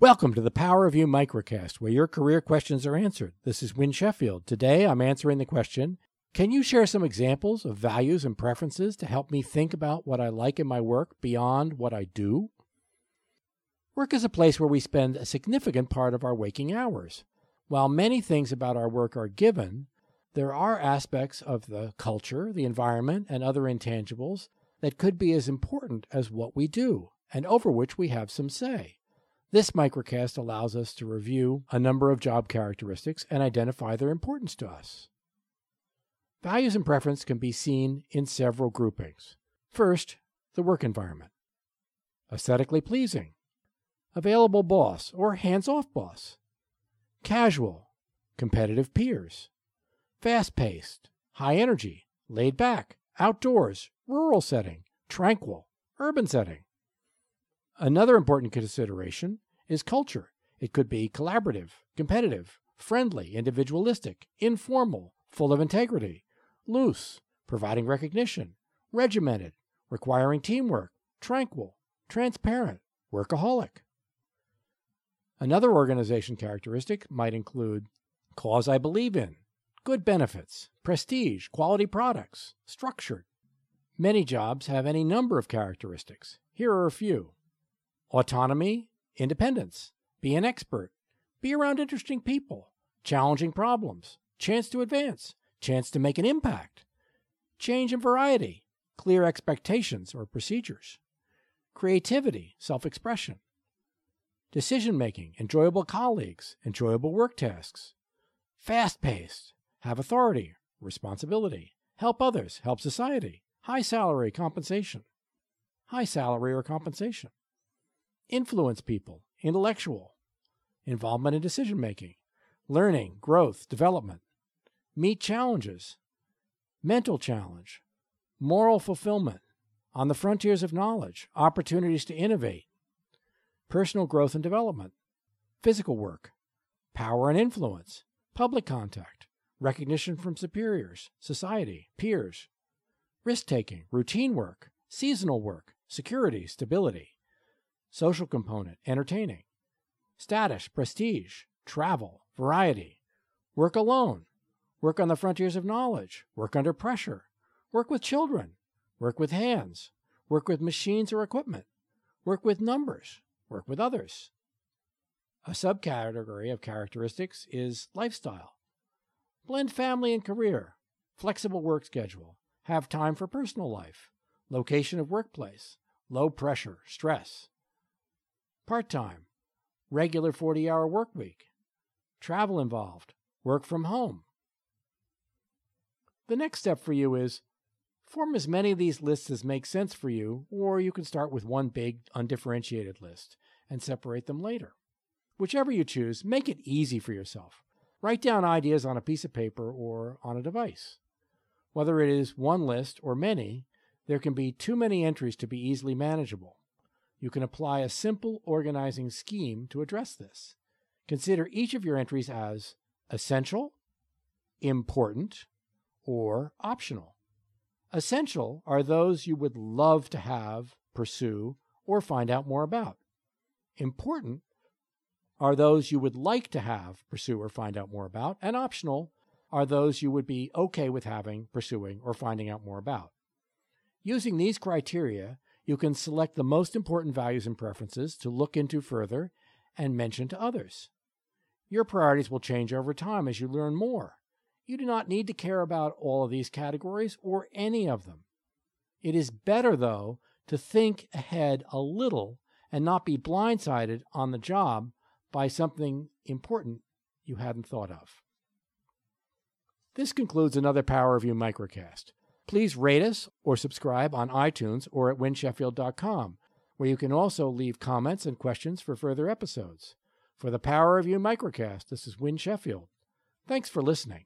Welcome to the Power of You microcast, where your career questions are answered. This is Win Sheffield. Today I'm answering the question Can you share some examples of values and preferences to help me think about what I like in my work beyond what I do? Work is a place where we spend a significant part of our waking hours. While many things about our work are given, there are aspects of the culture, the environment, and other intangibles that could be as important as what we do, and over which we have some say. This microcast allows us to review a number of job characteristics and identify their importance to us. Values and preference can be seen in several groupings. First, the work environment. Aesthetically pleasing. Available boss or hands off boss. Casual. Competitive peers. Fast paced. High energy. Laid back. Outdoors. Rural setting. Tranquil. Urban setting. Another important consideration is culture. It could be collaborative, competitive, friendly, individualistic, informal, full of integrity, loose, providing recognition, regimented, requiring teamwork, tranquil, transparent, workaholic. Another organization characteristic might include cause I believe in, good benefits, prestige, quality products, structured. Many jobs have any number of characteristics. Here are a few autonomy, independence, be an expert, be around interesting people, challenging problems, chance to advance, chance to make an impact, change and variety, clear expectations or procedures, creativity, self expression, decision making, enjoyable colleagues, enjoyable work tasks, fast paced, have authority, responsibility, help others, help society, high salary compensation, high salary or compensation influence people, intellectual, involvement in decision making, learning, growth, development, meet challenges, mental challenge, moral fulfillment, on the frontiers of knowledge, opportunities to innovate, personal growth and development, physical work, power and influence, public contact, recognition from superiors, society, peers, risk taking, routine work, seasonal work, security, stability social component, entertaining, status, prestige, travel, variety, work alone, work on the frontiers of knowledge, work under pressure, work with children, work with hands, work with machines or equipment, work with numbers, work with others. A subcategory of characteristics is lifestyle. Blend family and career, flexible work schedule, have time for personal life, location of workplace, low pressure, stress, part time, regular 40 hour work week, travel involved, work from home. The next step for you is form as many of these lists as make sense for you, or you can start with one big undifferentiated list and separate them later. Whichever you choose, make it easy for yourself. Write down ideas on a piece of paper or on a device. Whether it is one list or many, there can be too many entries to be easily manageable you can apply a simple organizing scheme to address this. Consider each of your entries as essential, important, or optional. Essential are those you would love to have, pursue, or find out more about. Important are those you would like to have, pursue, or find out more about. And optional are those you would be okay with having, pursuing, or finding out more about. Using these criteria, you can select the most important values and preferences to look into further and mention to others. Your priorities will change over time as you learn more. You do not need to care about all of these categories or any of them. It is better, though, to think ahead a little and not be blindsided on the job by something important you hadn't thought of. This concludes another Power of You microcast. Please rate us or subscribe on iTunes or at winsheffield.com, where you can also leave comments and questions for further episodes. For the Power of You microcast, this is Win Sheffield. Thanks for listening.